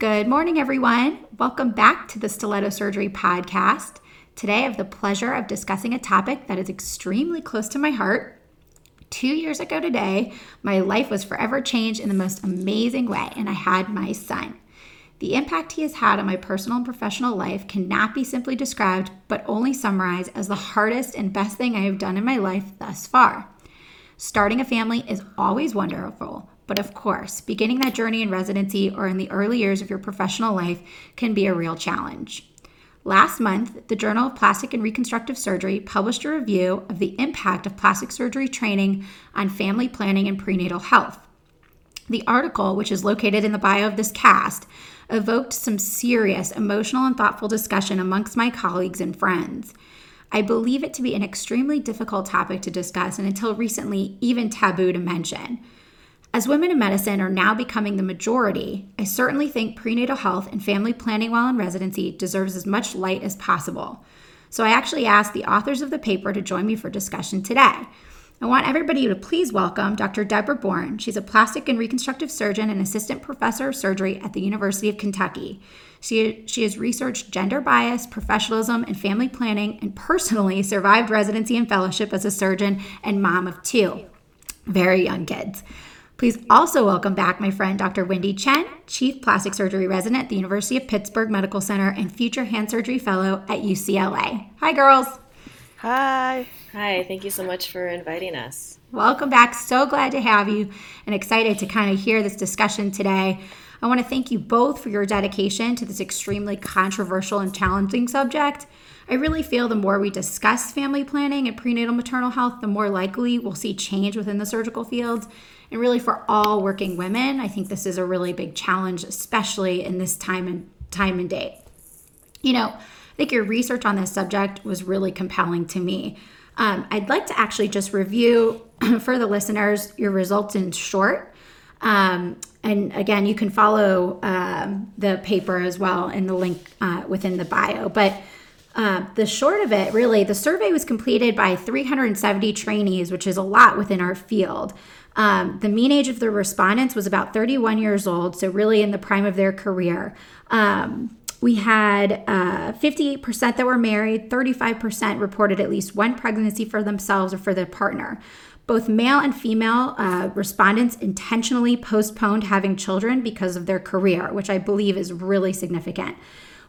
Good morning, everyone. Welcome back to the Stiletto Surgery Podcast. Today, I have the pleasure of discussing a topic that is extremely close to my heart. Two years ago today, my life was forever changed in the most amazing way, and I had my son. The impact he has had on my personal and professional life cannot be simply described, but only summarized as the hardest and best thing I have done in my life thus far. Starting a family is always wonderful, but of course, beginning that journey in residency or in the early years of your professional life can be a real challenge. Last month, the Journal of Plastic and Reconstructive Surgery published a review of the impact of plastic surgery training on family planning and prenatal health. The article, which is located in the bio of this cast, evoked some serious emotional and thoughtful discussion amongst my colleagues and friends. I believe it to be an extremely difficult topic to discuss and until recently, even taboo to mention. As women in medicine are now becoming the majority, I certainly think prenatal health and family planning while in residency deserves as much light as possible. So I actually asked the authors of the paper to join me for discussion today. I want everybody to please welcome Dr. Debra Bourne. She's a plastic and reconstructive surgeon and assistant professor of surgery at the University of Kentucky. She, she has researched gender bias, professionalism, and family planning, and personally survived residency and fellowship as a surgeon and mom of two very young kids. Please also welcome back my friend Dr. Wendy Chen, Chief Plastic Surgery Resident at the University of Pittsburgh Medical Center and Future Hand Surgery Fellow at UCLA. Hi, girls. Hi. Hi, thank you so much for inviting us. Welcome back. So glad to have you and excited to kind of hear this discussion today. I want to thank you both for your dedication to this extremely controversial and challenging subject. I really feel the more we discuss family planning and prenatal maternal health, the more likely we'll see change within the surgical field. And really, for all working women, I think this is a really big challenge, especially in this time and time and date. You know, I think your research on this subject was really compelling to me. Um, I'd like to actually just review for the listeners your results in short. Um, and again, you can follow um, the paper as well in the link uh, within the bio. But uh, the short of it, really, the survey was completed by 370 trainees, which is a lot within our field. Um, the mean age of the respondents was about 31 years old, so really in the prime of their career. Um, we had uh, 58% that were married, 35% reported at least one pregnancy for themselves or for their partner. Both male and female uh, respondents intentionally postponed having children because of their career, which I believe is really significant.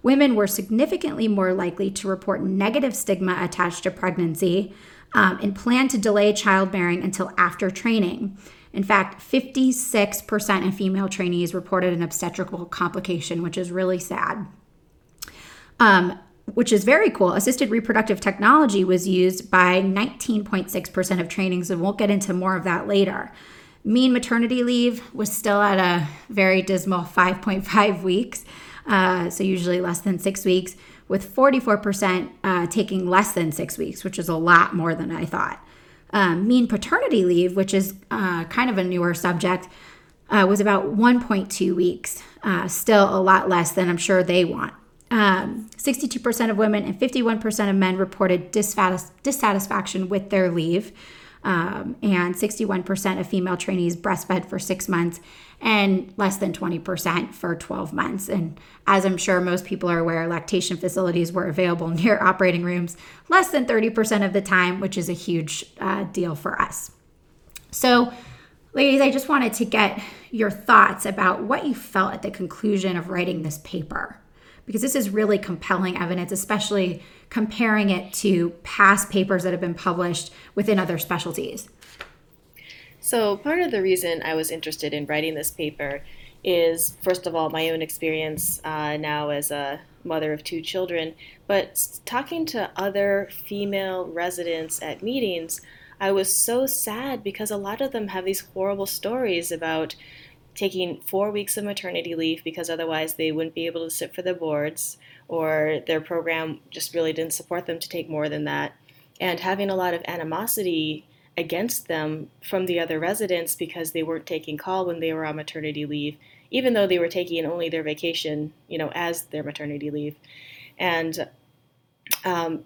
Women were significantly more likely to report negative stigma attached to pregnancy um, and plan to delay childbearing until after training. In fact, 56% of female trainees reported an obstetrical complication, which is really sad. Um, which is very cool. Assisted reproductive technology was used by 19.6% of trainings, and we'll get into more of that later. Mean maternity leave was still at a very dismal 5.5 weeks, uh, so usually less than six weeks with 44% uh, taking less than six weeks, which is a lot more than I thought. Um, mean paternity leave, which is uh, kind of a newer subject, uh, was about 1.2 weeks, uh, still a lot less than I'm sure they want. Um, 62% of women and 51% of men reported dissatis- dissatisfaction with their leave. Um, and 61% of female trainees breastfed for six months and less than 20% for 12 months. And as I'm sure most people are aware, lactation facilities were available near operating rooms less than 30% of the time, which is a huge uh, deal for us. So, ladies, I just wanted to get your thoughts about what you felt at the conclusion of writing this paper, because this is really compelling evidence, especially comparing it to past papers that have been published within other specialties. So, part of the reason I was interested in writing this paper is, first of all, my own experience uh, now as a mother of two children, but talking to other female residents at meetings, I was so sad because a lot of them have these horrible stories about taking four weeks of maternity leave because otherwise they wouldn't be able to sit for the boards, or their program just really didn't support them to take more than that, and having a lot of animosity against them from the other residents because they weren't taking call when they were on maternity leave, even though they were taking only their vacation, you know, as their maternity leave. And um,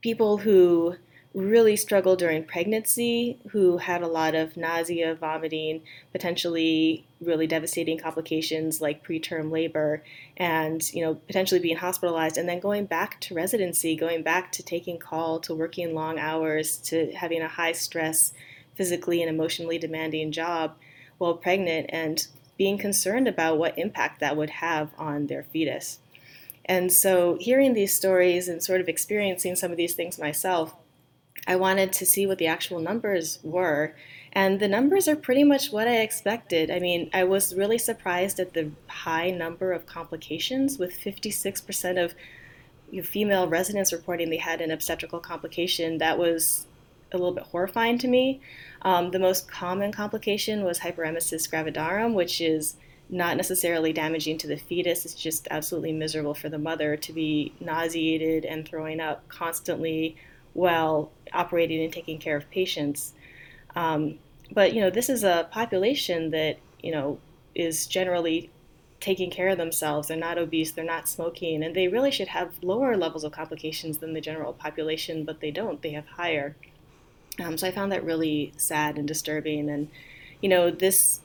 people who really struggled during pregnancy, who had a lot of nausea, vomiting, potentially really devastating complications like preterm labor, and you know potentially being hospitalized, and then going back to residency, going back to taking call, to working long hours, to having a high stress, physically and emotionally demanding job while pregnant, and being concerned about what impact that would have on their fetus. And so, hearing these stories and sort of experiencing some of these things myself I wanted to see what the actual numbers were. And the numbers are pretty much what I expected. I mean, I was really surprised at the high number of complications, with 56% of female residents reporting they had an obstetrical complication. That was a little bit horrifying to me. Um, the most common complication was hyperemesis gravidarum, which is not necessarily damaging to the fetus. It's just absolutely miserable for the mother to be nauseated and throwing up constantly while operating and taking care of patients. Um, but you know, this is a population that you know is generally taking care of themselves. They're not obese. They're not smoking, and they really should have lower levels of complications than the general population, but they don't. They have higher. Um, so I found that really sad and disturbing. And you know, this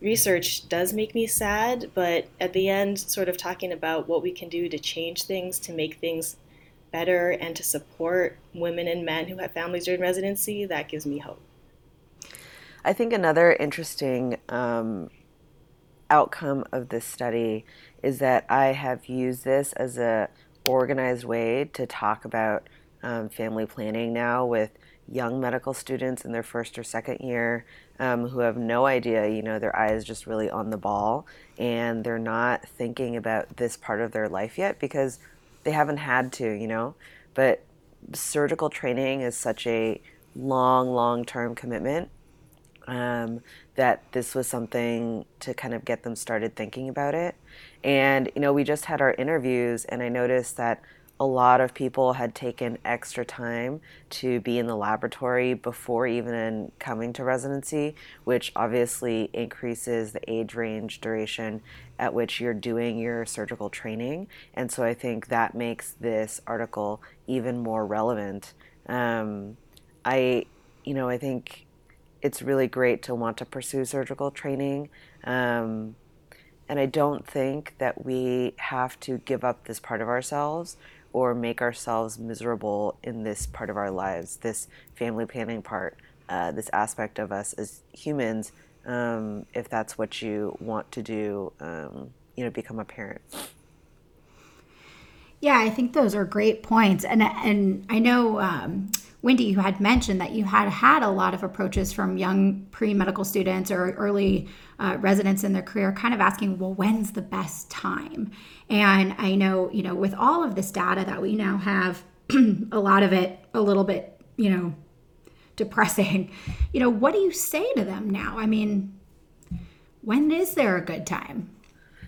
research does make me sad, but at the end, sort of talking about what we can do to change things, to make things better and to support women and men who have families during residency, that gives me hope. I think another interesting um, outcome of this study is that I have used this as a organized way to talk about um, family planning now with young medical students in their first or second year um, who have no idea, you know, their eyes just really on the ball and they're not thinking about this part of their life yet because they haven't had to, you know. But surgical training is such a long, long term commitment um, that this was something to kind of get them started thinking about it. And, you know, we just had our interviews, and I noticed that a lot of people had taken extra time to be in the laboratory before even coming to residency, which obviously increases the age range duration at which you're doing your surgical training. And so I think that makes this article even more relevant. Um, I, you know, I think it's really great to want to pursue surgical training. Um, and I don't think that we have to give up this part of ourselves or make ourselves miserable in this part of our lives, this family planning part, uh, this aspect of us as humans, um, if that's what you want to do, um, you know, become a parent. Yeah, I think those are great points, and and I know um, Wendy, you had mentioned that you had had a lot of approaches from young pre medical students or early uh, residents in their career, kind of asking, well, when's the best time? And I know, you know, with all of this data that we now have, a lot of it a little bit, you know, depressing. You know, what do you say to them now? I mean, when is there a good time?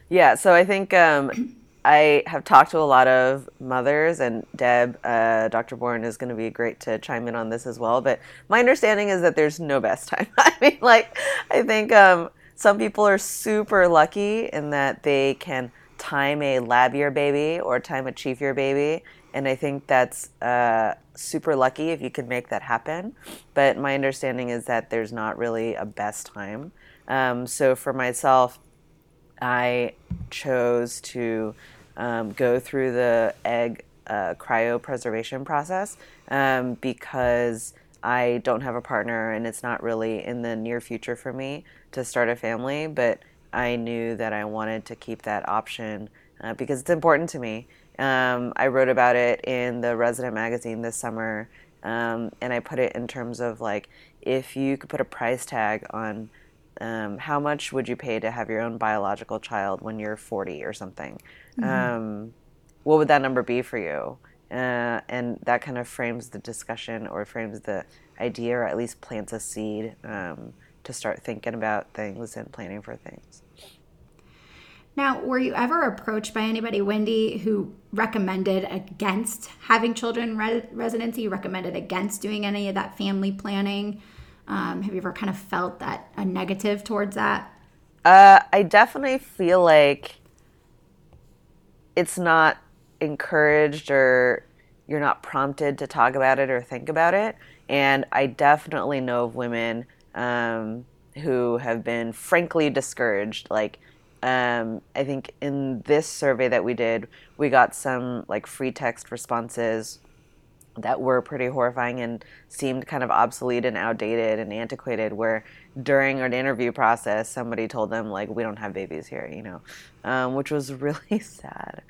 Yeah, so I think um, I have talked to a lot of mothers, and Deb, uh, Dr. Bourne, is going to be great to chime in on this as well. But my understanding is that there's no best time. I mean, like, I think um, some people are super lucky in that they can time a lab year baby or time a chief year baby. And I think that's uh, super lucky if you can make that happen. But my understanding is that there's not really a best time. Um, so for myself, I chose to um, go through the egg uh, cryopreservation process um, because I don't have a partner and it's not really in the near future for me to start a family. But I knew that I wanted to keep that option uh, because it's important to me. Um, I wrote about it in the Resident magazine this summer, um, and I put it in terms of like if you could put a price tag on um, how much would you pay to have your own biological child when you're 40 or something? Mm-hmm. Um, what would that number be for you? Uh, and that kind of frames the discussion or frames the idea or at least plants a seed um, to start thinking about things and planning for things. Now, were you ever approached by anybody, Wendy, who recommended against having children re- residency, recommended against doing any of that family planning? Um, have you ever kind of felt that a negative towards that? Uh, I definitely feel like it's not encouraged or you're not prompted to talk about it or think about it. And I definitely know of women um, who have been frankly discouraged. Like, um, I think in this survey that we did, we got some like free text responses that were pretty horrifying and seemed kind of obsolete and outdated and antiquated where during an interview process somebody told them like we don't have babies here you know um, which was really sad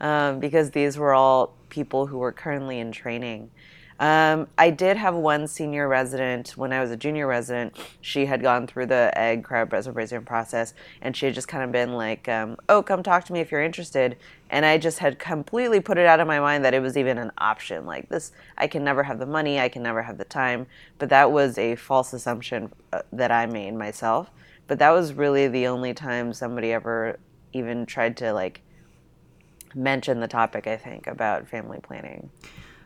um, because these were all people who were currently in training um, I did have one senior resident when I was a junior resident. She had gone through the egg cryopreservation process, and she had just kind of been like, um, "Oh, come talk to me if you're interested." And I just had completely put it out of my mind that it was even an option. Like this, I can never have the money, I can never have the time. But that was a false assumption uh, that I made myself. But that was really the only time somebody ever even tried to like mention the topic. I think about family planning.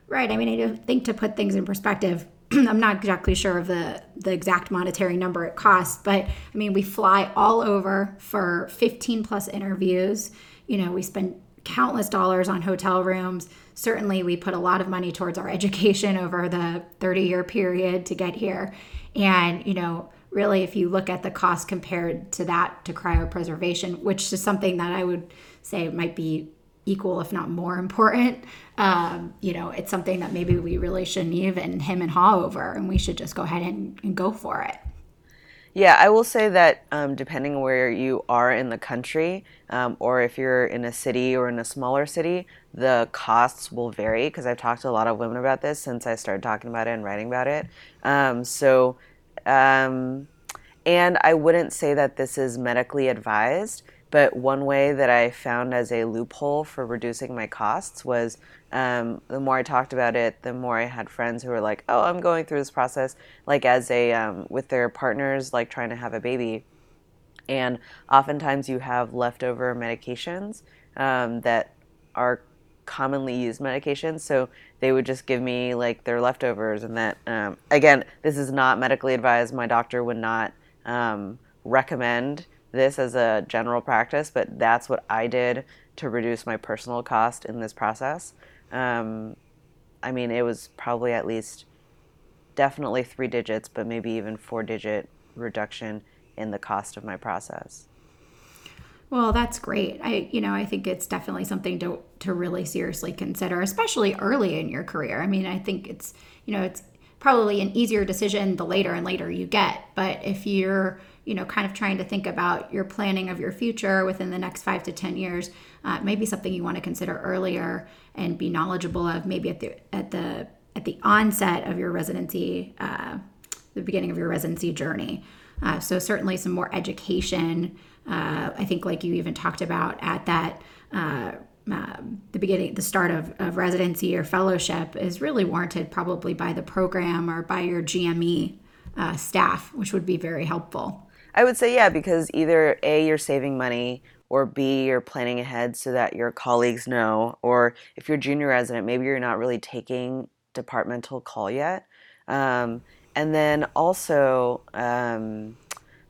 Right. I mean, I do think to put things in perspective, I'm not exactly sure of the the exact monetary number it costs, but I mean, we fly all over for 15 plus interviews. You know, we spend countless dollars on hotel rooms. Certainly, we put a lot of money towards our education over the 30 year period to get here. And, you know, really, if you look at the cost compared to that to cryopreservation, which is something that I would say might be equal, if not more important. Um, you know, it's something that maybe we really shouldn't even him and haw over, and we should just go ahead and, and go for it. Yeah, I will say that um, depending where you are in the country, um, or if you're in a city or in a smaller city, the costs will vary because I've talked to a lot of women about this since I started talking about it and writing about it. Um, so, um, and I wouldn't say that this is medically advised. But one way that I found as a loophole for reducing my costs was um, the more I talked about it, the more I had friends who were like, "Oh, I'm going through this process," like as a um, with their partners, like trying to have a baby. And oftentimes, you have leftover medications um, that are commonly used medications. So they would just give me like their leftovers, and that um, again, this is not medically advised. My doctor would not um, recommend this as a general practice, but that's what I did to reduce my personal cost in this process. Um, I mean, it was probably at least definitely three digits, but maybe even four digit reduction in the cost of my process. Well, that's great. I, you know, I think it's definitely something to to really seriously consider, especially early in your career. I mean, I think it's, you know, it's probably an easier decision the later and later you get. But if you're you know, kind of trying to think about your planning of your future within the next five to 10 years, uh, maybe something you want to consider earlier and be knowledgeable of maybe at the, at the, at the onset of your residency, uh, the beginning of your residency journey. Uh, so certainly some more education. Uh, I think like you even talked about at that, um, the beginning, the start of, of residency or fellowship is really warranted probably by the program or by your GME uh, staff, which would be very helpful. I would say yeah, because either A, you're saving money, or B, you're planning ahead so that your colleagues know, or if you're junior resident, maybe you're not really taking departmental call yet. Um, and then also, um,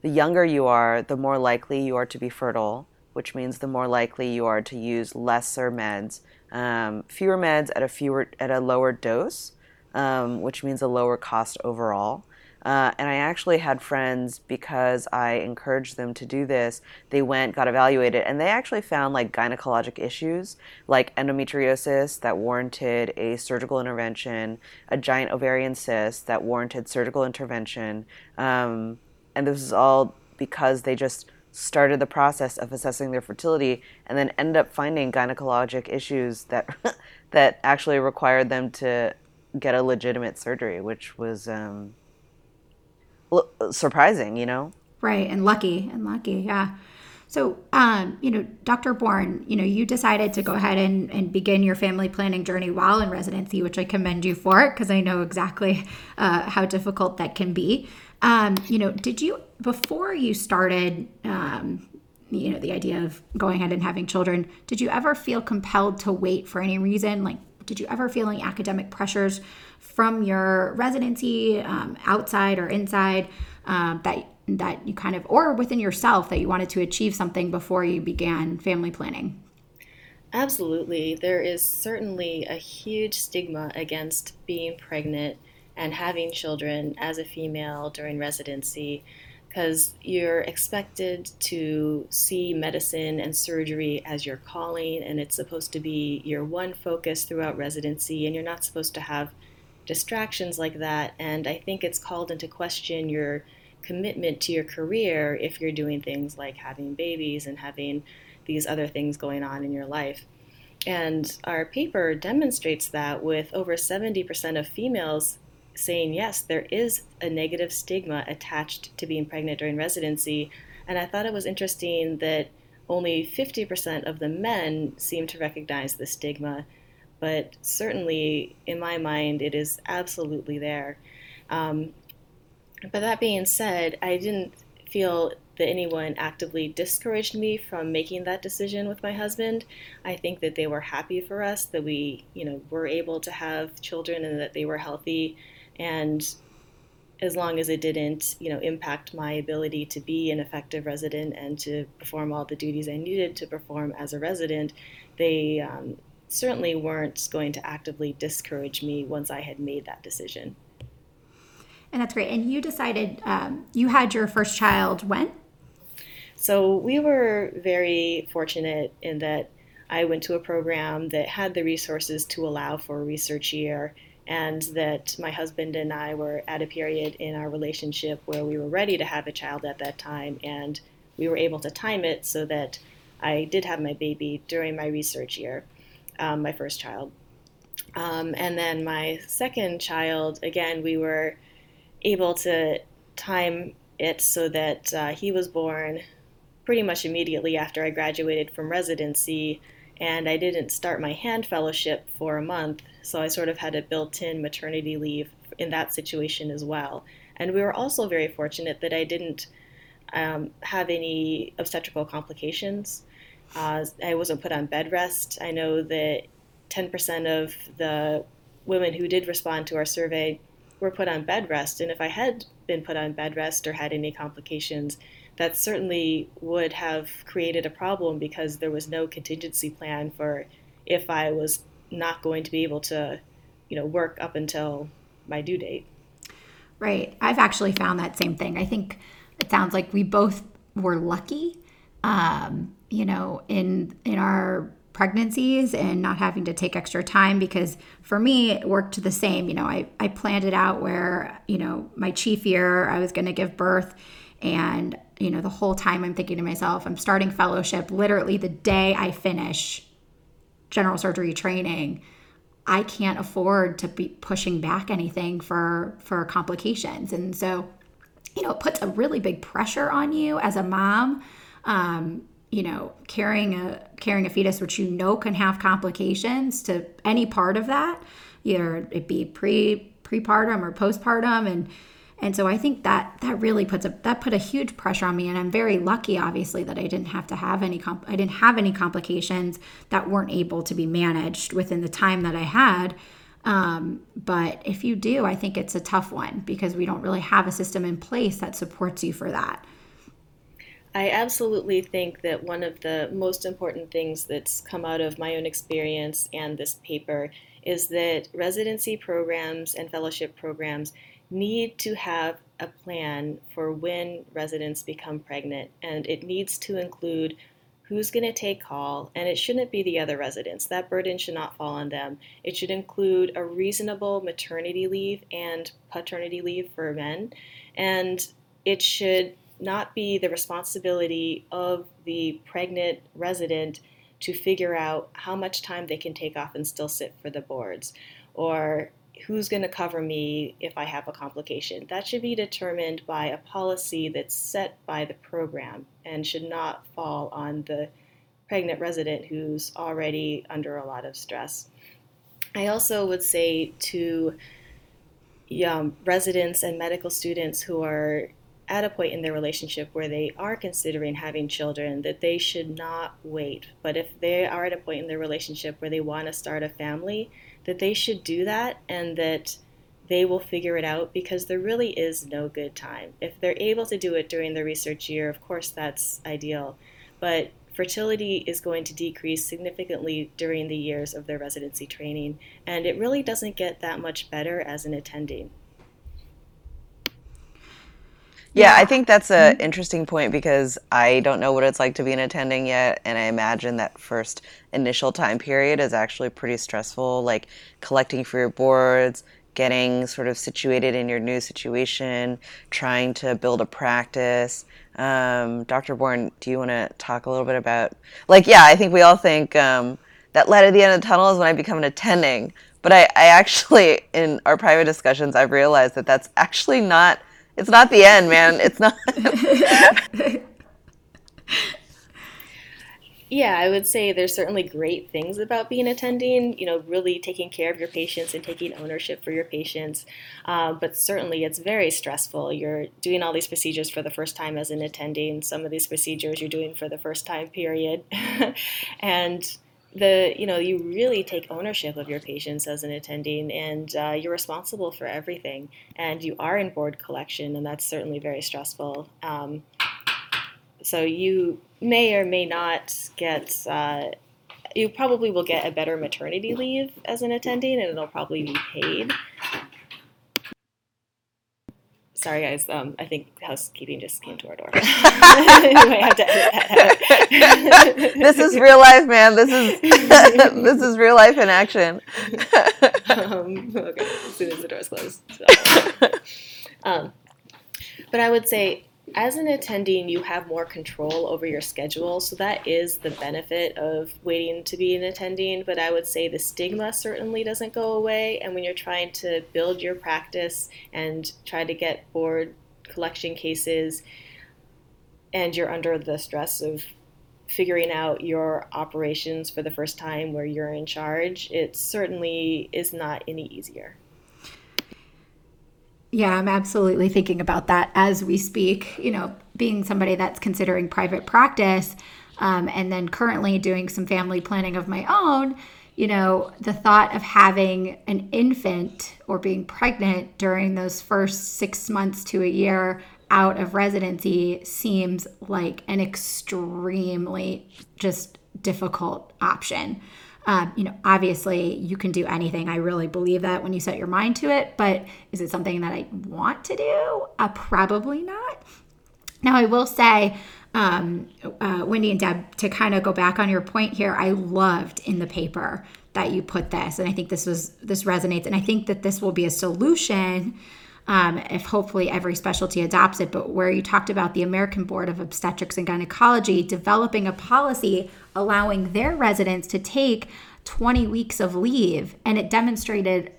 the younger you are, the more likely you are to be fertile, which means the more likely you are to use lesser meds, um, fewer meds at a fewer at a lower dose, um, which means a lower cost overall. Uh, and I actually had friends because I encouraged them to do this. They went, got evaluated, and they actually found like gynecologic issues like endometriosis that warranted a surgical intervention, a giant ovarian cyst that warranted surgical intervention. Um, and this is all because they just started the process of assessing their fertility and then ended up finding gynecologic issues that that actually required them to get a legitimate surgery, which was um, surprising, you know? Right, and lucky, and lucky, yeah. So, um, you know, Dr. Bourne, you know, you decided to go ahead and, and begin your family planning journey while in residency, which I commend you for because I know exactly uh, how difficult that can be. Um, you know, did you, before you started, um, you know, the idea of going ahead and having children, did you ever feel compelled to wait for any reason? Like, did you ever feel any academic pressures from your residency, um, outside or inside, um, that that you kind of or within yourself that you wanted to achieve something before you began family planning? Absolutely. There is certainly a huge stigma against being pregnant and having children as a female during residency because you're expected to see medicine and surgery as your calling, and it's supposed to be your one focus throughout residency, and you're not supposed to have distractions like that. And I think it's called into question your commitment to your career if you're doing things like having babies and having these other things going on in your life. And our paper demonstrates that with over 70% of females saying yes, there is a negative stigma attached to being pregnant during residency. And I thought it was interesting that only 50% of the men seem to recognize the stigma, but certainly in my mind, it is absolutely there. Um, but that being said, I didn't feel that anyone actively discouraged me from making that decision with my husband. I think that they were happy for us that we, you know, were able to have children and that they were healthy and as long as it didn't, you know, impact my ability to be an effective resident and to perform all the duties I needed to perform as a resident, they um, certainly weren't going to actively discourage me once I had made that decision. And that's great. And you decided um, you had your first child when? So we were very fortunate in that I went to a program that had the resources to allow for a research year and that my husband and I were at a period in our relationship where we were ready to have a child at that time, and we were able to time it so that I did have my baby during my research year, um, my first child. Um, and then my second child, again, we were able to time it so that uh, he was born pretty much immediately after I graduated from residency and I didn't start my hand fellowship for a month, so I sort of had a built in maternity leave in that situation as well. And we were also very fortunate that I didn't um, have any obstetrical complications. Uh, I wasn't put on bed rest. I know that 10% of the women who did respond to our survey were put on bed rest, and if I had been put on bed rest or had any complications, that certainly would have created a problem because there was no contingency plan for if I was not going to be able to, you know, work up until my due date. Right. I've actually found that same thing. I think it sounds like we both were lucky, um, you know, in in our pregnancies and not having to take extra time because for me it worked the same. You know, I, I planned it out where, you know, my chief year I was going to give birth and you know, the whole time I'm thinking to myself, I'm starting fellowship literally the day I finish general surgery training. I can't afford to be pushing back anything for for complications. And so, you know, it puts a really big pressure on you as a mom. Um, you know, carrying a carrying a fetus which you know can have complications to any part of that, either it be pre prepartum or postpartum and and so I think that that really puts a that put a huge pressure on me and I'm very lucky obviously that I didn't have to have any comp- I didn't have any complications that weren't able to be managed within the time that I had. Um, but if you do, I think it's a tough one because we don't really have a system in place that supports you for that. I absolutely think that one of the most important things that's come out of my own experience and this paper is that residency programs and fellowship programs need to have a plan for when residents become pregnant, and it needs to include who's going to take call, and it shouldn't be the other residents. That burden should not fall on them. It should include a reasonable maternity leave and paternity leave for men, and it should not be the responsibility of the pregnant resident to figure out how much time they can take off and still sit for the boards or who's going to cover me if I have a complication. That should be determined by a policy that's set by the program and should not fall on the pregnant resident who's already under a lot of stress. I also would say to um, residents and medical students who are at a point in their relationship where they are considering having children that they should not wait. But if they are at a point in their relationship where they want to start a family, that they should do that and that they will figure it out because there really is no good time. If they're able to do it during the research year, of course, that's ideal. But fertility is going to decrease significantly during the years of their residency training, and it really doesn't get that much better as an attending. Yeah, I think that's an interesting point because I don't know what it's like to be an attending yet, and I imagine that first initial time period is actually pretty stressful, like collecting for your boards, getting sort of situated in your new situation, trying to build a practice. Um, Dr. Bourne, do you want to talk a little bit about, like, yeah, I think we all think um, that light at the end of the tunnel is when I become an attending, but I, I actually, in our private discussions, I've realized that that's actually not it's not the end, man. It's not. yeah, I would say there's certainly great things about being attending, you know, really taking care of your patients and taking ownership for your patients. Uh, but certainly it's very stressful. You're doing all these procedures for the first time as an attending, some of these procedures you're doing for the first time period. and the you know you really take ownership of your patients as an attending and uh, you're responsible for everything and you are in board collection and that's certainly very stressful. Um, so you may or may not get uh, you probably will get a better maternity leave as an attending and it'll probably be paid Sorry, guys. Um, I think housekeeping just came to our door. this is real life, man. This is this is real life in action. um, okay, as soon as the door's closed. So. Um, but I would say as an attending, you have more control over your schedule. So that is the benefit of waiting to be an attending. But I would say the stigma certainly doesn't go away. And when you're trying to build your practice and try to get board collection cases, and you're under the stress of figuring out your operations for the first time where you're in charge, it certainly is not any easier. Yeah, I'm absolutely thinking about that as we speak. You know, being somebody that's considering private practice um, and then currently doing some family planning of my own, you know, the thought of having an infant or being pregnant during those first six months to a year out of residency seems like an extremely just difficult option. Um, you know, obviously you can do anything. I really believe that when you set your mind to it. But is it something that I want to do? Uh, probably not. Now, I will say, um, uh, Wendy and Deb, to kind of go back on your point here, I loved in the paper that you put this, and I think this was this resonates, and I think that this will be a solution um, if hopefully every specialty adopts it, but where you talked about the American Board of Obstetrics and Gynecology developing a policy allowing their residents to take 20 weeks of leave, and it demonstrated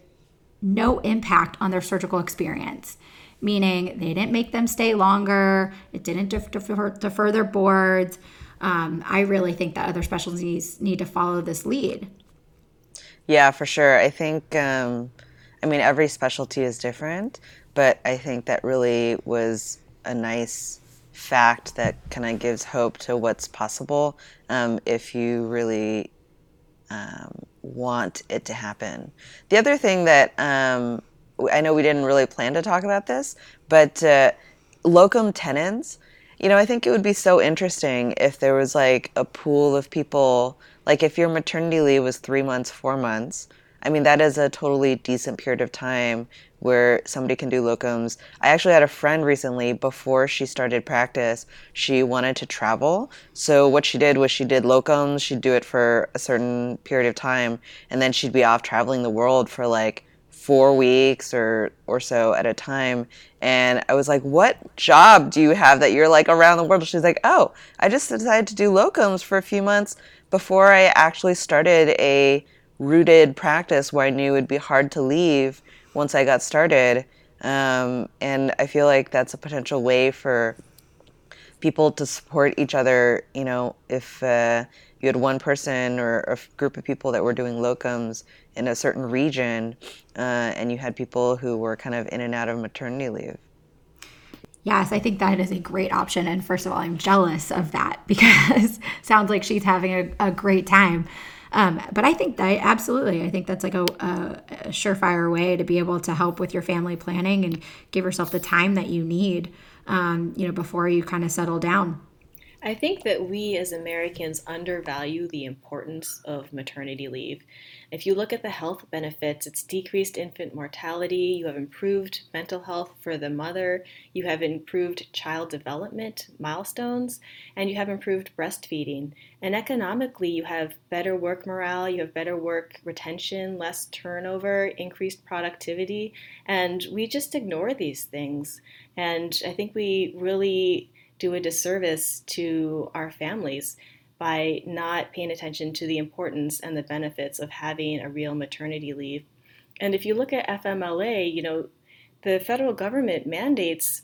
no impact on their surgical experience. Meaning they didn't make them stay longer, it didn't defer, defer their boards. Um, I really think that other specialties need to follow this lead. Yeah, for sure. I think um, I mean, every specialty is different, but I think that really was a nice fact that kind of gives hope to what's possible um, if you really um, want it to happen. The other thing that um, I know we didn't really plan to talk about this, but uh, locum tenens. You know, I think it would be so interesting if there was like a pool of people, like if your maternity leave was three months, four months, I mean, that is a totally decent period of time where somebody can do locums. I actually had a friend recently, before she started practice, she wanted to travel. So, what she did was she did locums, she'd do it for a certain period of time, and then she'd be off traveling the world for like four weeks or or so at a time and i was like what job do you have that you're like around the world she's like oh i just decided to do locums for a few months before i actually started a rooted practice where I knew it would be hard to leave once I got started. Um, and I feel like that's a potential way for people to support each other. You know, if uh, you had one person or a group of people that were doing locums in a certain region, uh, and you had people who were kind of in and out of maternity leave. Yes, I think that is a great option. And first of all, I'm jealous of that because sounds like she's having a, a great time. Um, but I think that absolutely, I think that's like a, a, a, surefire way to be able to help with your family planning and give yourself the time that you need, um, you know, before you kind of settle down. I think that we as Americans undervalue the importance of maternity leave. If you look at the health benefits, it's decreased infant mortality, you have improved mental health for the mother, you have improved child development milestones, and you have improved breastfeeding. And economically, you have better work morale, you have better work retention, less turnover, increased productivity, and we just ignore these things. And I think we really do a disservice to our families by not paying attention to the importance and the benefits of having a real maternity leave. And if you look at FMLA, you know, the federal government mandates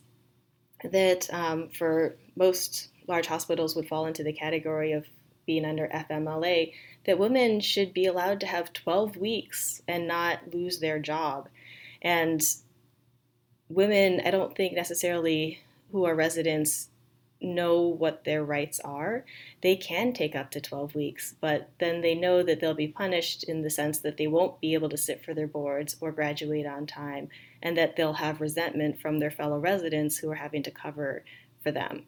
that um, for most large hospitals would fall into the category of being under FMLA, that women should be allowed to have 12 weeks and not lose their job. And women, I don't think necessarily who are residents know what their rights are, they can take up to 12 weeks, but then they know that they'll be punished in the sense that they won't be able to sit for their boards or graduate on time, and that they'll have resentment from their fellow residents who are having to cover for them.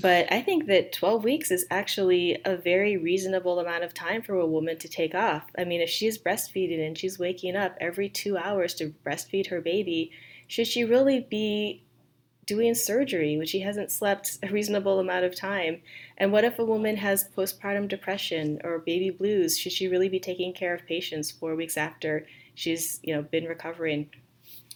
But I think that 12 weeks is actually a very reasonable amount of time for a woman to take off. I mean, if she's breastfeeding and she's waking up every two hours to breastfeed her baby, should she really be doing surgery when she hasn't slept a reasonable amount of time? And what if a woman has postpartum depression or baby blues? Should she really be taking care of patients four weeks after she's, you know, been recovering?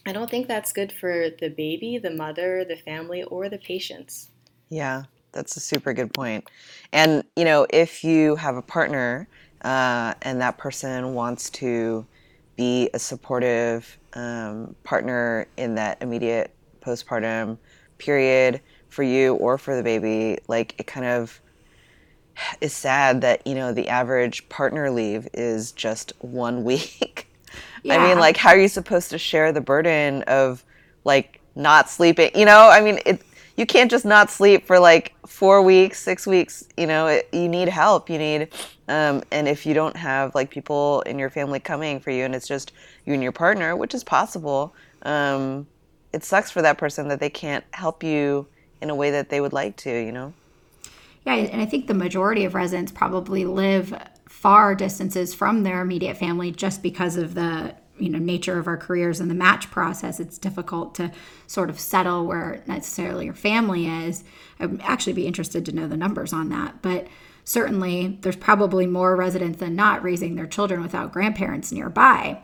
I don't think that's good for the baby, the mother, the family, or the patients. Yeah, that's a super good point. And, you know, if you have a partner uh, and that person wants to be a supportive um, partner in that immediate postpartum period for you or for the baby, like it kind of is sad that, you know, the average partner leave is just one week. Yeah. I mean, like, how are you supposed to share the burden of like not sleeping? You know, I mean, it, you can't just not sleep for like four weeks, six weeks. You know, it, you need help. You need, um, and if you don't have like people in your family coming for you, and it's just you and your partner, which is possible, um, it sucks for that person that they can't help you in a way that they would like to, you know? Yeah, and I think the majority of residents probably live far distances from their immediate family just because of the you know nature of our careers and the match process. It's difficult to sort of settle where necessarily your family is. I'd actually be interested to know the numbers on that but certainly there's probably more residents than not raising their children without grandparents nearby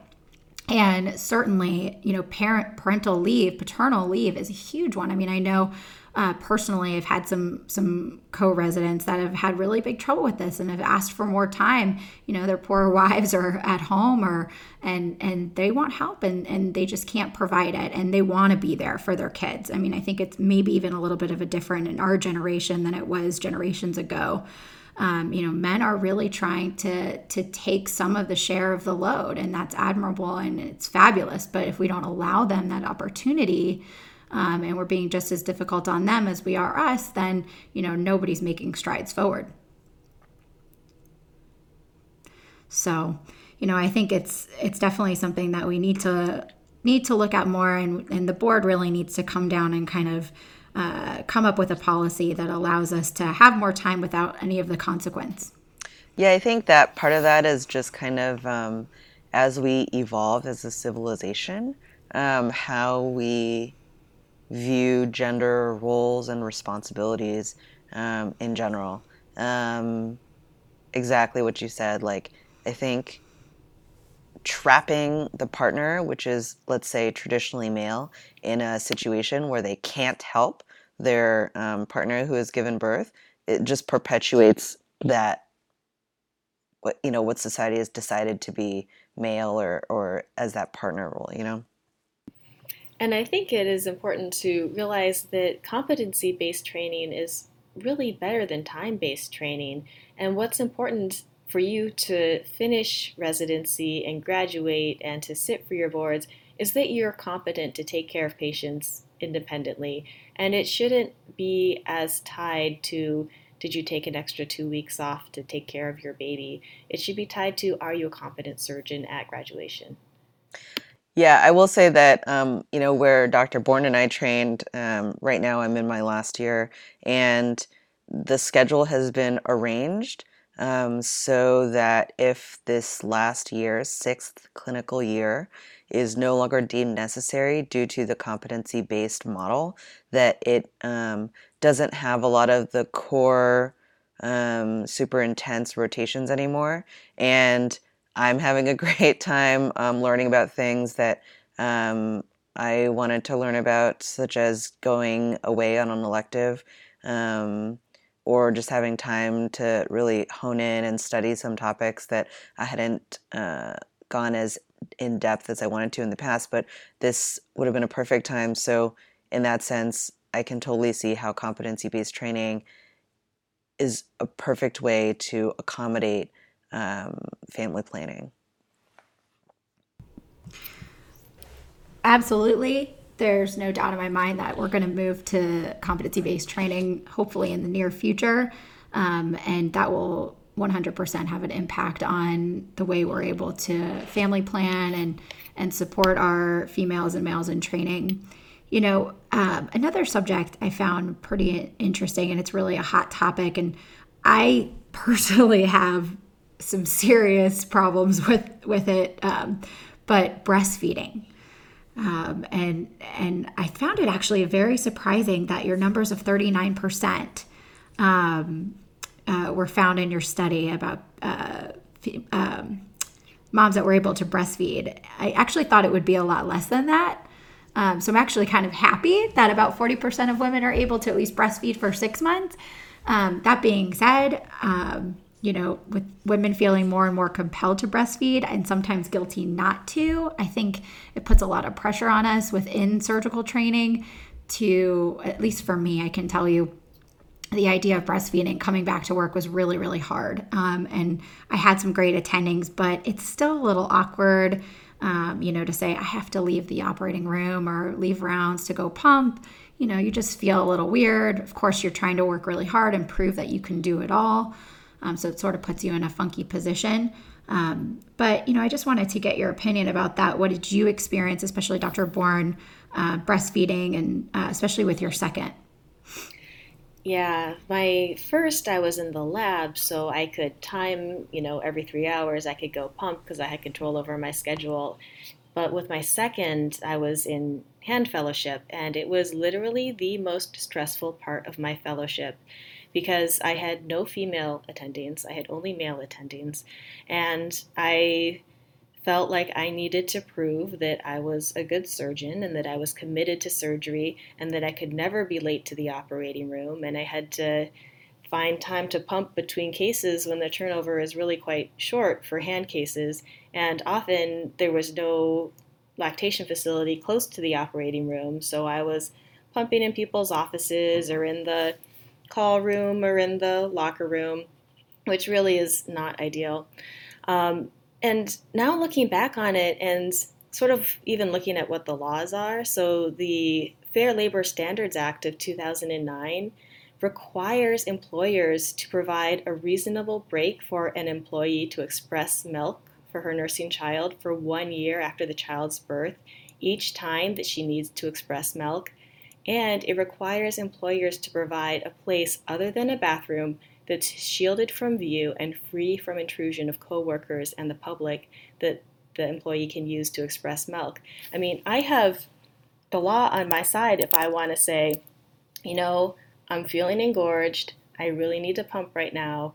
and certainly you know parent parental leave paternal leave is a huge one. I mean i know uh, personally i've had some some co-residents that have had really big trouble with this and have asked for more time. You know their poor wives are at home or and and they want help and and they just can't provide it and they want to be there for their kids. I mean i think it's maybe even a little bit of a different in our generation than it was generations ago um, you know, men are really trying to to take some of the share of the load, and that's admirable and it's fabulous. But if we don't allow them that opportunity, um, and we're being just as difficult on them as we are us, then you know nobody's making strides forward. So, you know, I think it's it's definitely something that we need to need to look at more, and and the board really needs to come down and kind of uh, come up with a policy that allows us to have more time without any of the consequence. Yeah, I think that part of that is just kind of um, as we evolve as a civilization, um, how we view gender roles and responsibilities um, in general. Um, exactly what you said. Like, I think trapping the partner, which is, let's say, traditionally male, in a situation where they can't help their um, partner who has given birth, it just perpetuates that what you know what society has decided to be male or or as that partner role you know and i think it is important to realize that competency based training is really better than time based training and what's important for you to finish residency and graduate and to sit for your boards is that you're competent to take care of patients independently. And it shouldn't be as tied to did you take an extra two weeks off to take care of your baby? It should be tied to are you a competent surgeon at graduation? Yeah, I will say that, um, you know, where Dr. Bourne and I trained, um, right now I'm in my last year, and the schedule has been arranged um, so that if this last year, sixth clinical year, is no longer deemed necessary due to the competency based model, that it um, doesn't have a lot of the core um, super intense rotations anymore. And I'm having a great time um, learning about things that um, I wanted to learn about, such as going away on an elective um, or just having time to really hone in and study some topics that I hadn't uh, gone as in depth as I wanted to in the past. But this would have been a perfect time. So, in that sense, I can totally see how competency based training is a perfect way to accommodate um, family planning. Absolutely. There's no doubt in my mind that we're going to move to competency based training hopefully in the near future. Um, and that will 100% have an impact on the way we're able to family plan and, and support our females and males in training. You know, um, another subject I found pretty interesting, and it's really a hot topic, and I personally have some serious problems with with it. Um, but breastfeeding, um, and and I found it actually very surprising that your numbers of thirty nine percent um, uh, were found in your study about uh, um, moms that were able to breastfeed. I actually thought it would be a lot less than that. Um, so I'm actually kind of happy that about 40% of women are able to at least breastfeed for six months. Um, that being said, um, you know, with women feeling more and more compelled to breastfeed and sometimes guilty not to, I think it puts a lot of pressure on us within surgical training to, at least for me, I can tell you, the idea of breastfeeding coming back to work was really, really hard. Um, and I had some great attendings, but it's still a little awkward um, you know, to say I have to leave the operating room or leave rounds to go pump. You know, you just feel a little weird. Of course, you're trying to work really hard and prove that you can do it all. Um, so it sort of puts you in a funky position. Um, but, you know, I just wanted to get your opinion about that. What did you experience, especially Dr. Bourne, uh, breastfeeding and uh, especially with your second? Yeah, my first I was in the lab, so I could time, you know, every three hours I could go pump because I had control over my schedule. But with my second, I was in hand fellowship, and it was literally the most stressful part of my fellowship because I had no female attendings, I had only male attendings, and I felt like I needed to prove that I was a good surgeon and that I was committed to surgery and that I could never be late to the operating room. And I had to find time to pump between cases when the turnover is really quite short for hand cases. And often there was no lactation facility close to the operating room. So I was pumping in people's offices or in the call room or in the locker room, which really is not ideal. Um, and now looking back on it and sort of even looking at what the laws are, so the Fair Labor Standards Act of 2009 requires employers to provide a reasonable break for an employee to express milk for her nursing child for one year after the child's birth, each time that she needs to express milk. And it requires employers to provide a place other than a bathroom that's shielded from view and free from intrusion of coworkers and the public that the employee can use to express milk. I mean, I have the law on my side if I want to say, you know, I'm feeling engorged, I really need to pump right now.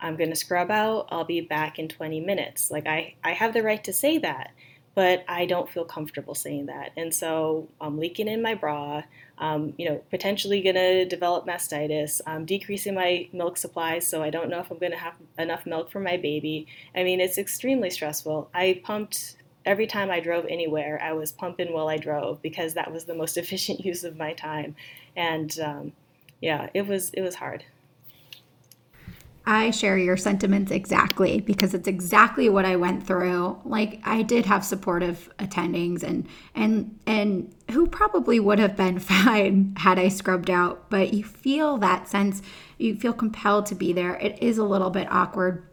I'm going to scrub out. I'll be back in 20 minutes. Like I I have the right to say that but I don't feel comfortable saying that. And so I'm leaking in my bra, um, you know, potentially going to develop mastitis, I'm decreasing my milk supply, so I don't know if I'm going to have enough milk for my baby. I mean, it's extremely stressful. I pumped every time I drove anywhere, I was pumping while I drove because that was the most efficient use of my time. And um, yeah, it was it was hard. I share your sentiments exactly because it's exactly what I went through. Like I did have supportive attendings and and and who probably would have been fine had I scrubbed out, but you feel that sense, you feel compelled to be there. It is a little bit awkward.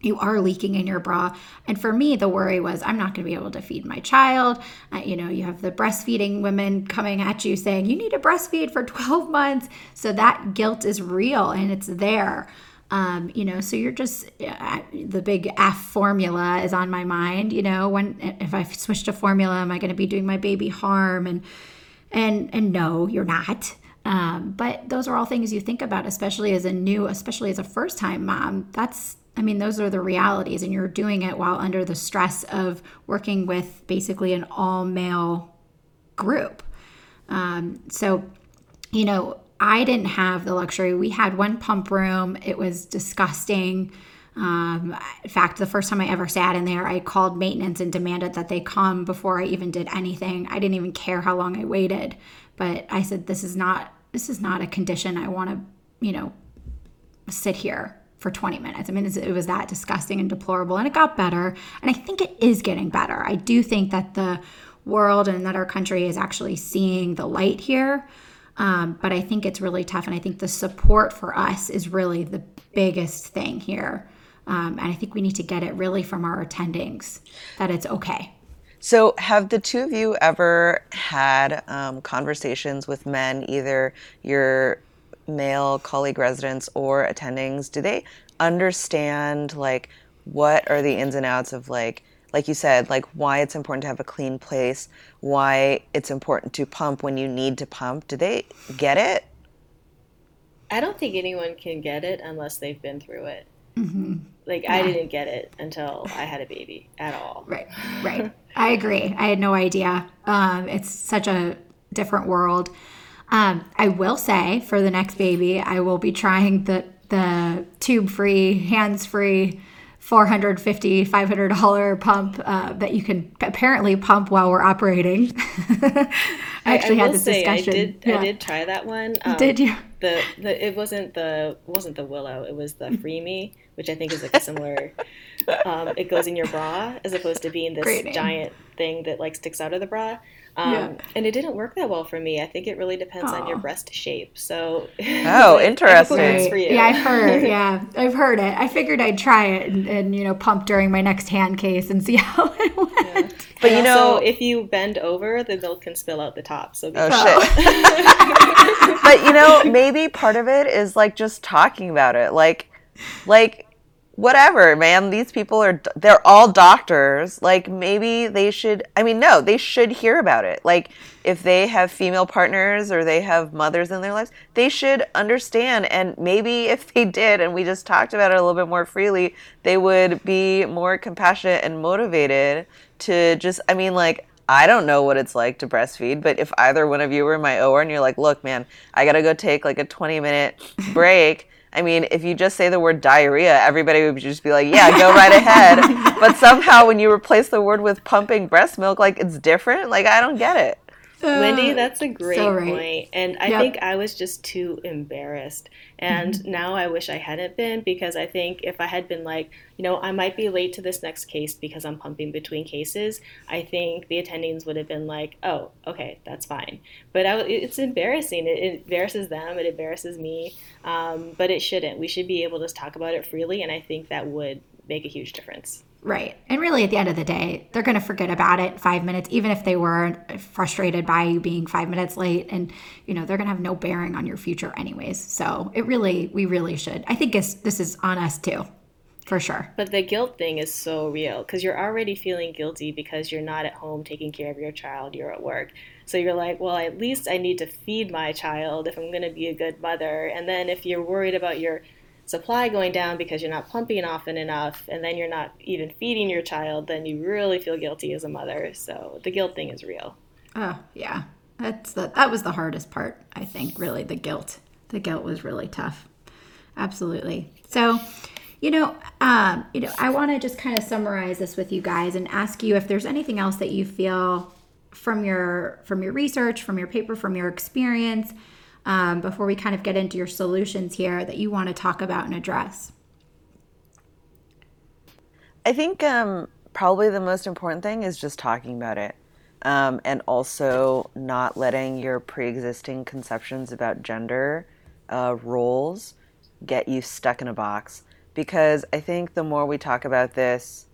you are leaking in your bra. And for me, the worry was I'm not going to be able to feed my child. Uh, you know, you have the breastfeeding women coming at you saying you need to breastfeed for 12 months. So that guilt is real and it's there. Um, you know, so you're just uh, the big F formula is on my mind. You know, when if I switch to formula, am I going to be doing my baby harm? And and and no, you're not. Um, but those are all things you think about, especially as a new, especially as a first time mom. That's I mean, those are the realities, and you're doing it while under the stress of working with basically an all male group. Um, so, you know, I didn't have the luxury. We had one pump room, it was disgusting. Um, in fact, the first time I ever sat in there, I called maintenance and demanded that they come before I even did anything. I didn't even care how long I waited, but I said, "This is not this is not a condition I want to, you know, sit here for 20 minutes. I mean, it was that disgusting and deplorable, and it got better. And I think it is getting better. I do think that the world and that our country is actually seeing the light here. Um, but I think it's really tough. And I think the support for us is really the biggest thing here. Um, and I think we need to get it really from our attendings that it's okay. So, have the two of you ever had um, conversations with men, either your male colleague residents or attendings, do they understand like what are the ins and outs of like like you said, like why it's important to have a clean place, why it's important to pump when you need to pump. Do they get it? I don't think anyone can get it unless they've been through it. Mm-hmm. Like yeah. I didn't get it until I had a baby at all. Right, right. I agree. I had no idea. Um, it's such a different world. Um, I will say for the next baby, I will be trying the the tube free, hands free. $450 $500 pump uh, that you can apparently pump while we're operating. I actually I, I had this say, discussion I did, yeah. I did try that one. Um, did you? the, the it wasn't the wasn't the willow it was the freemie which i think is like a similar um, it goes in your bra as opposed to being this giant thing that like sticks out of the bra um, yeah. And it didn't work that well for me. I think it really depends Aww. on your breast shape. So oh, interesting. Yeah, I've heard. Yeah, I've heard it. I figured I'd try it and, and you know pump during my next hand case and see how it went. Yeah. But you know, if you bend over, the milk can spill out the top. So oh shit. but you know, maybe part of it is like just talking about it, like like whatever, man. These people are, they're all doctors. Like, maybe they should, I mean, no, they should hear about it. Like, if they have female partners or they have mothers in their lives, they should understand. And maybe if they did and we just talked about it a little bit more freely, they would be more compassionate and motivated to just, I mean, like, I don't know what it's like to breastfeed, but if either one of you were in my OR and you're like, look, man, I gotta go take like a 20 minute break. I mean, if you just say the word diarrhea, everybody would just be like, yeah, go right ahead. but somehow when you replace the word with pumping breast milk, like it's different. Like, I don't get it. Uh, Wendy, that's a great so right. point. And I yep. think I was just too embarrassed. And mm-hmm. now I wish I hadn't been because I think if I had been like, you know, I might be late to this next case because I'm pumping between cases, I think the attendings would have been like, oh, okay, that's fine. But I, it's embarrassing. It, it, embarrasses them, it embarrasses me. Um, but it shouldn't. We should be able to talk about it freely. And I think that would make a huge difference. Right. And really, at the end of the day, they're going to forget about it five minutes, even if they were frustrated by you being five minutes late. And, you know, they're going to have no bearing on your future, anyways. So it really, we really should. I think this is on us too, for sure. But the guilt thing is so real because you're already feeling guilty because you're not at home taking care of your child, you're at work. So you're like, well, at least I need to feed my child if I'm going to be a good mother. And then if you're worried about your supply going down because you're not pumping often enough and then you're not even feeding your child, then you really feel guilty as a mother. So the guilt thing is real. Oh, yeah. That's the that was the hardest part, I think, really the guilt. The guilt was really tough. Absolutely. So, you know, um, you know, I want to just kind of summarize this with you guys and ask you if there's anything else that you feel from your from your research, from your paper, from your experience um, before we kind of get into your solutions here that you want to talk about and address? I think um, probably the most important thing is just talking about it. Um, and also not letting your pre existing conceptions about gender uh, roles get you stuck in a box. because I think the more we talk about this,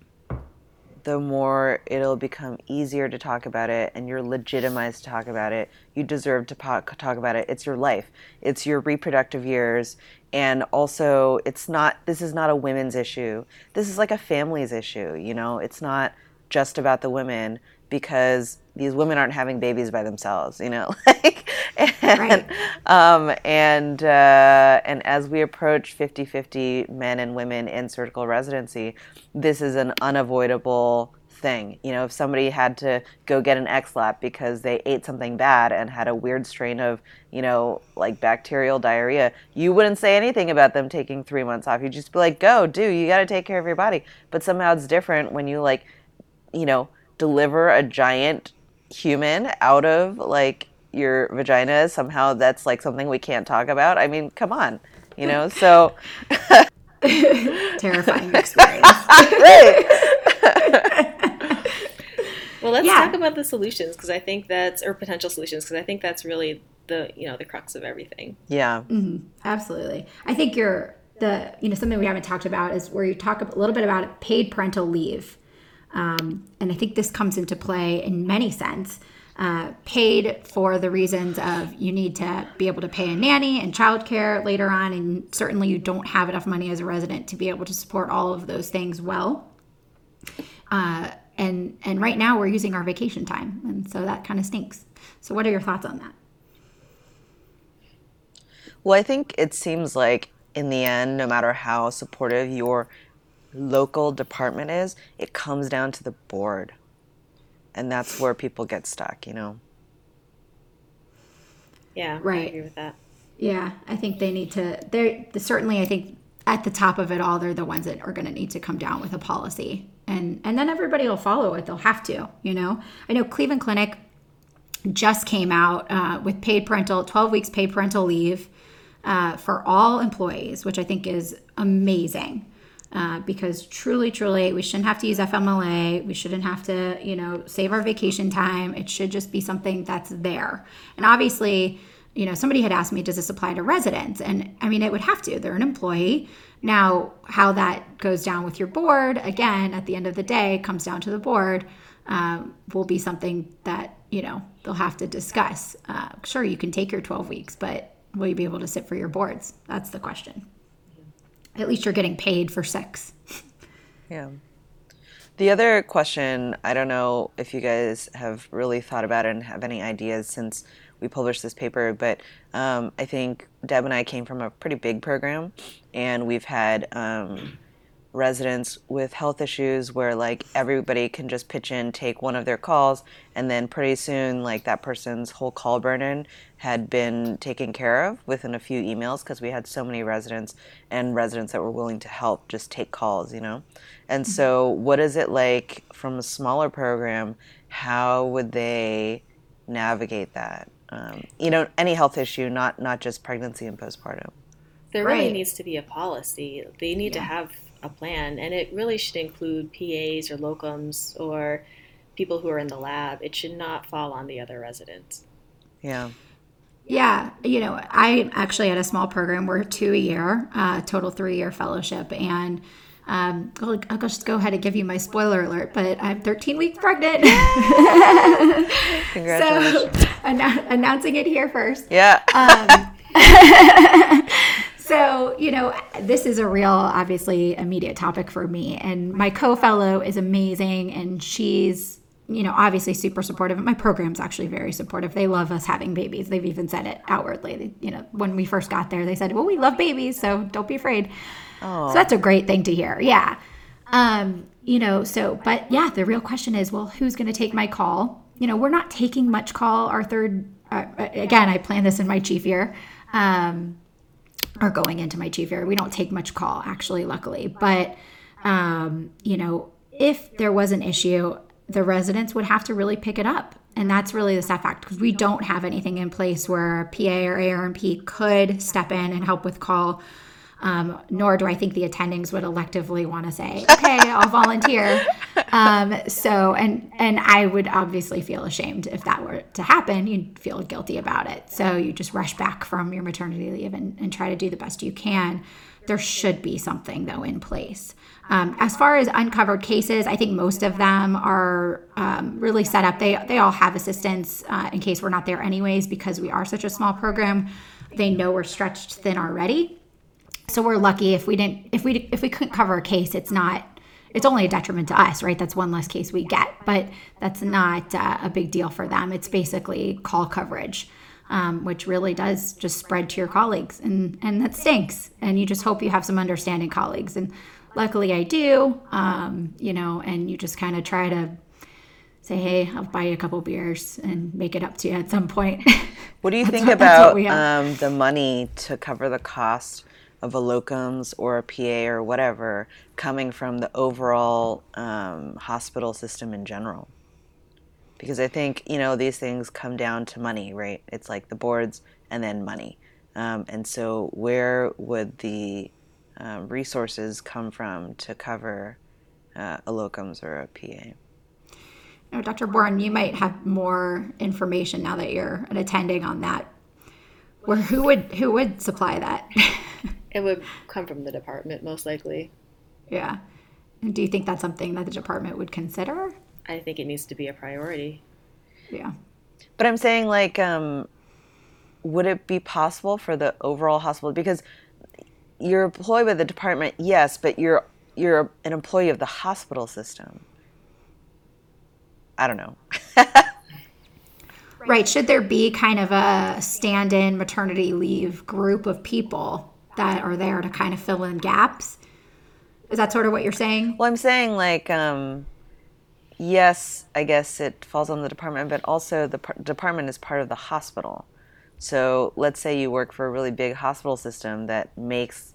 the more it'll become easier to talk about it and you're legitimized to talk about it. You deserve to talk about it. It's your life, it's your reproductive years. And also, it's not, this is not a women's issue. This is like a family's issue, you know? It's not just about the women because these women aren't having babies by themselves, you know. like, and, right. um, and uh, and as we approach 50-50 men and women in surgical residency, this is an unavoidable thing. You know, if somebody had to go get an XLAP because they ate something bad and had a weird strain of, you know, like bacterial diarrhea, you wouldn't say anything about them taking three months off. You'd just be like, go, do, you got to take care of your body. But somehow it's different when you, like, you know, deliver a giant human out of like your vagina somehow that's like something we can't talk about? I mean come on you know? So terrifying experience. Right. Well let's yeah. talk about the solutions because i think that's or potential solutions because i think that's really the you know the crux of everything. Yeah. Mm-hmm. absolutely. I think you're the you know something we haven't talked about is where you talk a little bit about paid parental leave um, and I think this comes into play in many sense. Uh, paid for the reasons of you need to be able to pay a nanny and childcare later on, and certainly you don't have enough money as a resident to be able to support all of those things well. Uh, and and right now we're using our vacation time, and so that kind of stinks. So, what are your thoughts on that? Well, I think it seems like in the end, no matter how supportive your local department is, it comes down to the board. And that's where people get stuck, you know? Yeah, right. I agree with that. Yeah, I think they need to, they're certainly, I think at the top of it all, they're the ones that are going to need to come down with a policy. And, and then everybody will follow it. They'll have to, you know? I know Cleveland Clinic just came out uh, with paid parental, 12 weeks paid parental leave uh, for all employees, which I think is amazing uh, because truly, truly, we shouldn't have to use FMLA. We shouldn't have to, you know, save our vacation time. It should just be something that's there. And obviously, you know, somebody had asked me, does this apply to residents? And I mean, it would have to. They're an employee. Now, how that goes down with your board, again, at the end of the day, comes down to the board, um, will be something that, you know, they'll have to discuss. Uh, sure, you can take your 12 weeks, but will you be able to sit for your boards? That's the question at least you're getting paid for sex. Yeah. The other question, I don't know if you guys have really thought about it and have any ideas since we published this paper, but um, I think Deb and I came from a pretty big program, and we've had um, residents with health issues where like everybody can just pitch in, take one of their calls, and then pretty soon like that person's whole call burden had been taken care of within a few emails because we had so many residents and residents that were willing to help just take calls, you know. And mm-hmm. so, what is it like from a smaller program? How would they navigate that? Um, you know, any health issue, not not just pregnancy and postpartum. There really right. needs to be a policy. They need yeah. to have a plan, and it really should include PAs or locums or people who are in the lab. It should not fall on the other residents. Yeah. Yeah, you know, I actually had a small program. We're two a year, uh, total three year fellowship, and um, I'll, I'll, just go ahead and give you my spoiler alert. But I'm 13 weeks pregnant. Congratulations! So, annou- announcing it here first. Yeah. Um, so, you know, this is a real, obviously, immediate topic for me. And my co fellow is amazing, and she's, you know, obviously super supportive. My program's actually very supportive. They love us having babies. They've even said it outwardly. They, you know, when we first got there, they said, well, we love babies, so don't be afraid. Aww. So that's a great thing to hear. Yeah. Um, you know, so, but yeah, the real question is, well, who's going to take my call? You know, we're not taking much call. Our third, uh, again, I plan this in my chief year. Um, or going into my chief year. We don't take much call, actually, luckily. But, um, you know, if there was an issue, the residents would have to really pick it up. And that's really the sad fact because we don't have anything in place where PA or ARNP could step in and help with call um, nor do I think the attendings would electively want to say, "Okay, I'll volunteer." Um, so, and and I would obviously feel ashamed if that were to happen. You'd feel guilty about it. So you just rush back from your maternity leave and, and try to do the best you can. there should be something though in place. Um, as far as uncovered cases, I think most of them are um, really set up. They they all have assistance uh, in case we're not there anyways because we are such a small program. They know we're stretched thin already, so we're lucky if we didn't if we if we couldn't cover a case. It's not it's only a detriment to us, right? That's one less case we get, but that's not uh, a big deal for them. It's basically call coverage um, which really does just spread to your colleagues, and and that stinks. And you just hope you have some understanding colleagues, and luckily I do. Um, you know, and you just kind of try to say, hey, I'll buy you a couple beers and make it up to you at some point. What do you think what, about um, the money to cover the cost of a locums or a PA or whatever coming from the overall um, hospital system in general? because I think you know these things come down to money, right? It's like the boards and then money, um, and so where would the uh, resources come from to cover uh, a locums or a PA? Dr. Bourne, you might have more information now that you're an attending on that. Where who would who would supply that? it would come from the department, most likely. Yeah. And do you think that's something that the department would consider? I think it needs to be a priority. Yeah. But I'm saying, like, um, would it be possible for the overall hospital because you're employed by the department, yes, but you're you're an employee of the hospital system. I don't know. right. Should there be kind of a stand in maternity leave group of people that are there to kind of fill in gaps? Is that sort of what you're saying? Well, I'm saying like um, yes, I guess it falls on the department, but also the par- department is part of the hospital. So let's say you work for a really big hospital system that makes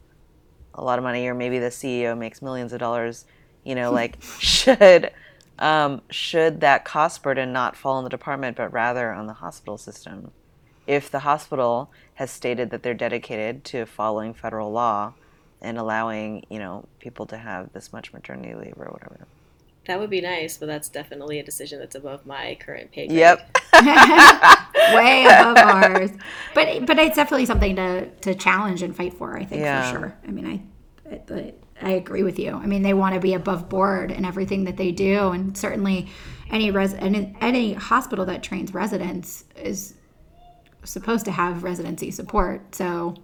a lot of money, or maybe the CEO makes millions of dollars. You know, like should um, should that cost burden not fall on the department, but rather on the hospital system? If the hospital has stated that they're dedicated to following federal law and allowing, you know, people to have this much maternity leave or whatever. That would be nice, but that's definitely a decision that's above my current pay grade. Yep. Way above ours. But but it's definitely something to to challenge and fight for, I think yeah. for sure. I mean, I, I I agree with you. I mean, they want to be above board in everything that they do, and certainly any res any, any hospital that trains residents is supposed to have residency support. So,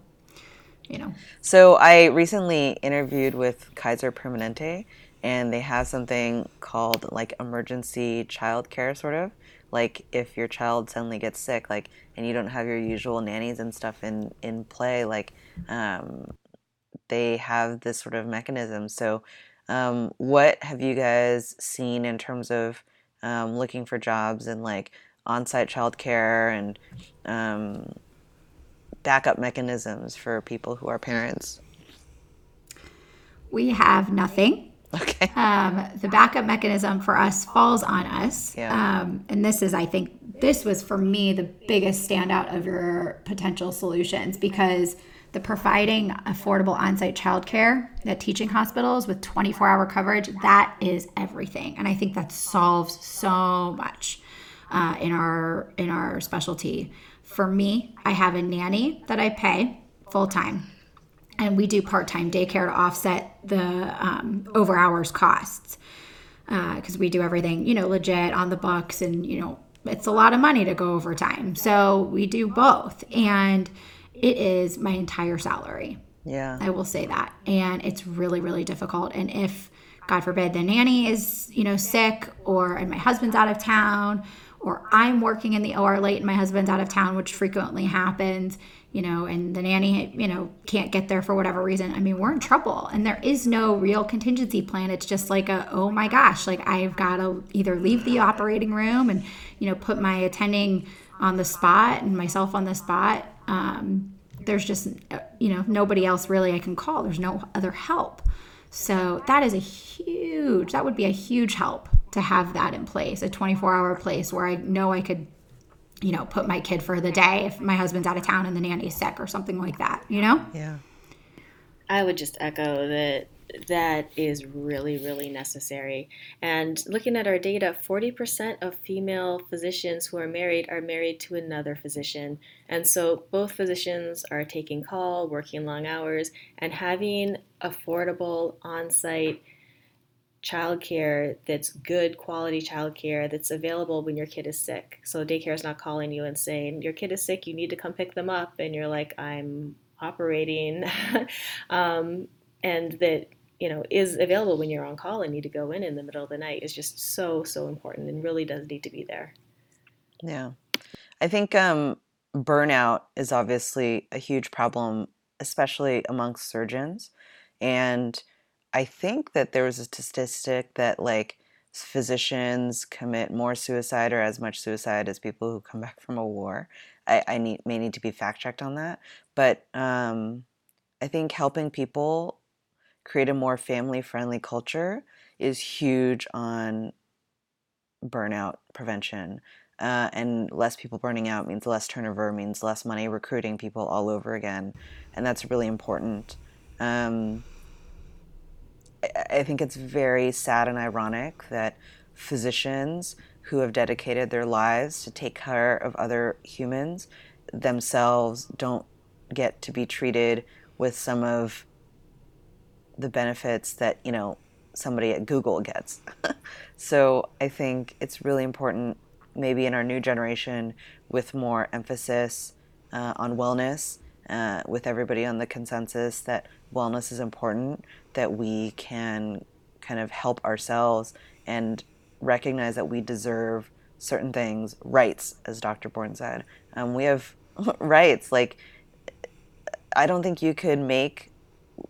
you know. So I recently interviewed with Kaiser Permanente, and they have something called like emergency child care sort of like if your child suddenly gets sick like and you don't have your usual nannies and stuff in in play like um, they have this sort of mechanism so um, what have you guys seen in terms of um, looking for jobs and like on-site childcare and um, backup mechanisms for people who are parents we have nothing Okay. Um, the backup mechanism for us falls on us. Yeah. Um, and this is, I think, this was for me the biggest standout of your potential solutions because the providing affordable on-site childcare at teaching hospitals with 24-hour coverage that is everything, and I think that solves so much uh, in our in our specialty. For me, I have a nanny that I pay full time and we do part-time daycare to offset the um, over hours costs because uh, we do everything you know legit on the books and you know it's a lot of money to go overtime. So we do both and it is my entire salary. Yeah. I will say that. And it's really really difficult and if god forbid the nanny is you know sick or and my husband's out of town or i'm working in the or late and my husband's out of town which frequently happens you know, and the nanny, you know, can't get there for whatever reason, I mean, we're in trouble. And there is no real contingency plan. It's just like a, oh my gosh, like I've got to either leave the operating room and, you know, put my attending on the spot and myself on the spot. Um, there's just, you know, nobody else really I can call. There's no other help. So that is a huge, that would be a huge help to have that in place, a 24 hour place where I know I could you know, put my kid for the day if my husband's out of town and the nanny's sick or something like that, you know? Yeah. I would just echo that that is really, really necessary. And looking at our data, 40% of female physicians who are married are married to another physician. And so both physicians are taking call, working long hours, and having affordable on site childcare that's good quality childcare that's available when your kid is sick. So daycare is not calling you and saying, Your kid is sick, you need to come pick them up. And you're like, I'm operating. um, and that you know is available when you're on call and need to go in in the middle of the night is just so so important and really does need to be there yeah i think um, burnout is obviously a huge problem especially amongst surgeons and i think that there was a statistic that like physicians commit more suicide or as much suicide as people who come back from a war i, I need, may need to be fact checked on that but um, i think helping people create a more family friendly culture is huge on burnout prevention. Uh, and less people burning out means less turnover, means less money recruiting people all over again. And that's really important. Um, I, think it's very sad and ironic that physicians who have dedicated their lives to take care of other humans themselves don't get to be treated with some of the benefits that you know somebody at Google gets. so I think it's really important, maybe in our new generation, with more emphasis uh, on wellness, uh, with everybody on the consensus that wellness is important, that we can kind of help ourselves and recognize that we deserve certain things, rights, as Dr. Bourne said. Um, we have rights. Like, I don't think you could make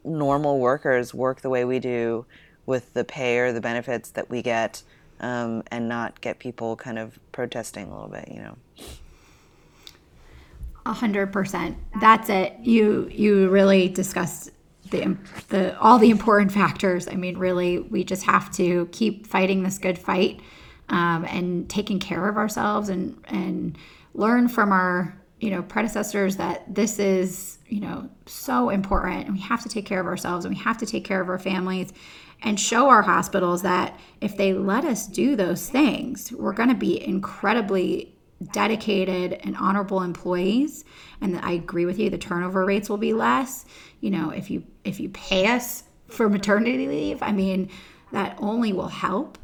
normal workers work the way we do with the pay or the benefits that we get um, and not get people kind of protesting a little bit, you know. A hundred percent. That's it. You you really discussed the the all the important factors. I mean, really, we just have to keep fighting this good fight um, and taking care of ourselves and and learn from our you know predecessors that this is you know so important and we have to take care of ourselves and we have to take care of our families and show our hospitals that if they let us do those things we're going to be incredibly dedicated and honorable employees and i agree with you the turnover rates will be less you know if you if you pay us for maternity leave i mean that only will help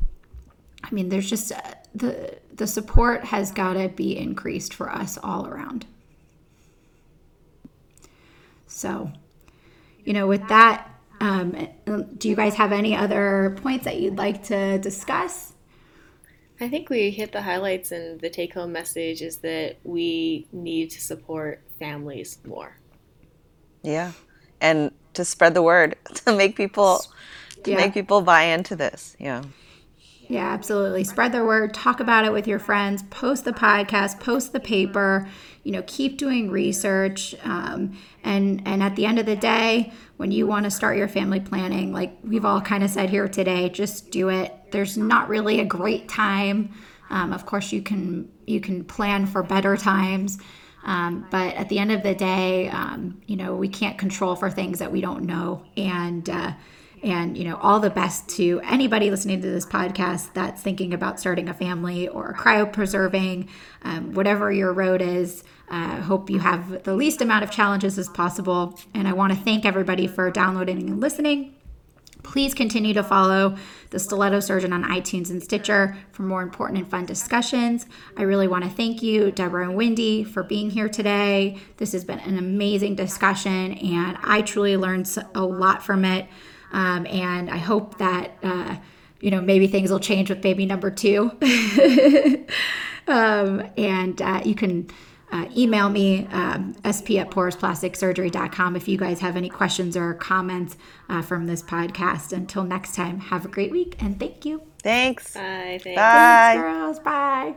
i mean there's just uh, the the support has got to be increased for us all around. So, you know, with that, um, do you guys have any other points that you'd like to discuss? I think we hit the highlights, and the take home message is that we need to support families more. Yeah. And to spread the word, to make people to yeah. make people buy into this. Yeah. Yeah, absolutely. Spread the word, talk about it with your friends, post the podcast, post the paper, you know, keep doing research. Um, and, and at the end of the day, when you want to start your family planning, like we've all kind of said here today, just do it. There's not really a great time. Um, of course, you can you can plan for better times, um, but at the end of the day, um, you know, we can't control for things that we don't know. And uh, and, you know, all the best to anybody listening to this podcast that's thinking about starting a family or cryopreserving, um, whatever your road is. I uh, hope you have the least amount of challenges as possible. And I want to thank everybody for downloading and listening. Please continue to follow the Stiletto Surgeon on iTunes and Stitcher for more important and fun discussions. I really want to thank you, Deborah and Wendy, for being here today. This has been an amazing discussion, and I truly learned a lot from it. Um, and I hope that, uh, you know, maybe things will change with baby number two. um, and uh, you can uh, email me, um, sp at porisplasticsurgery.com, if you guys have any questions or comments uh, from this podcast. Until next time, have a great week and thank you. Thanks. Bye. Thanks. Bye. Thanks, girls. Bye.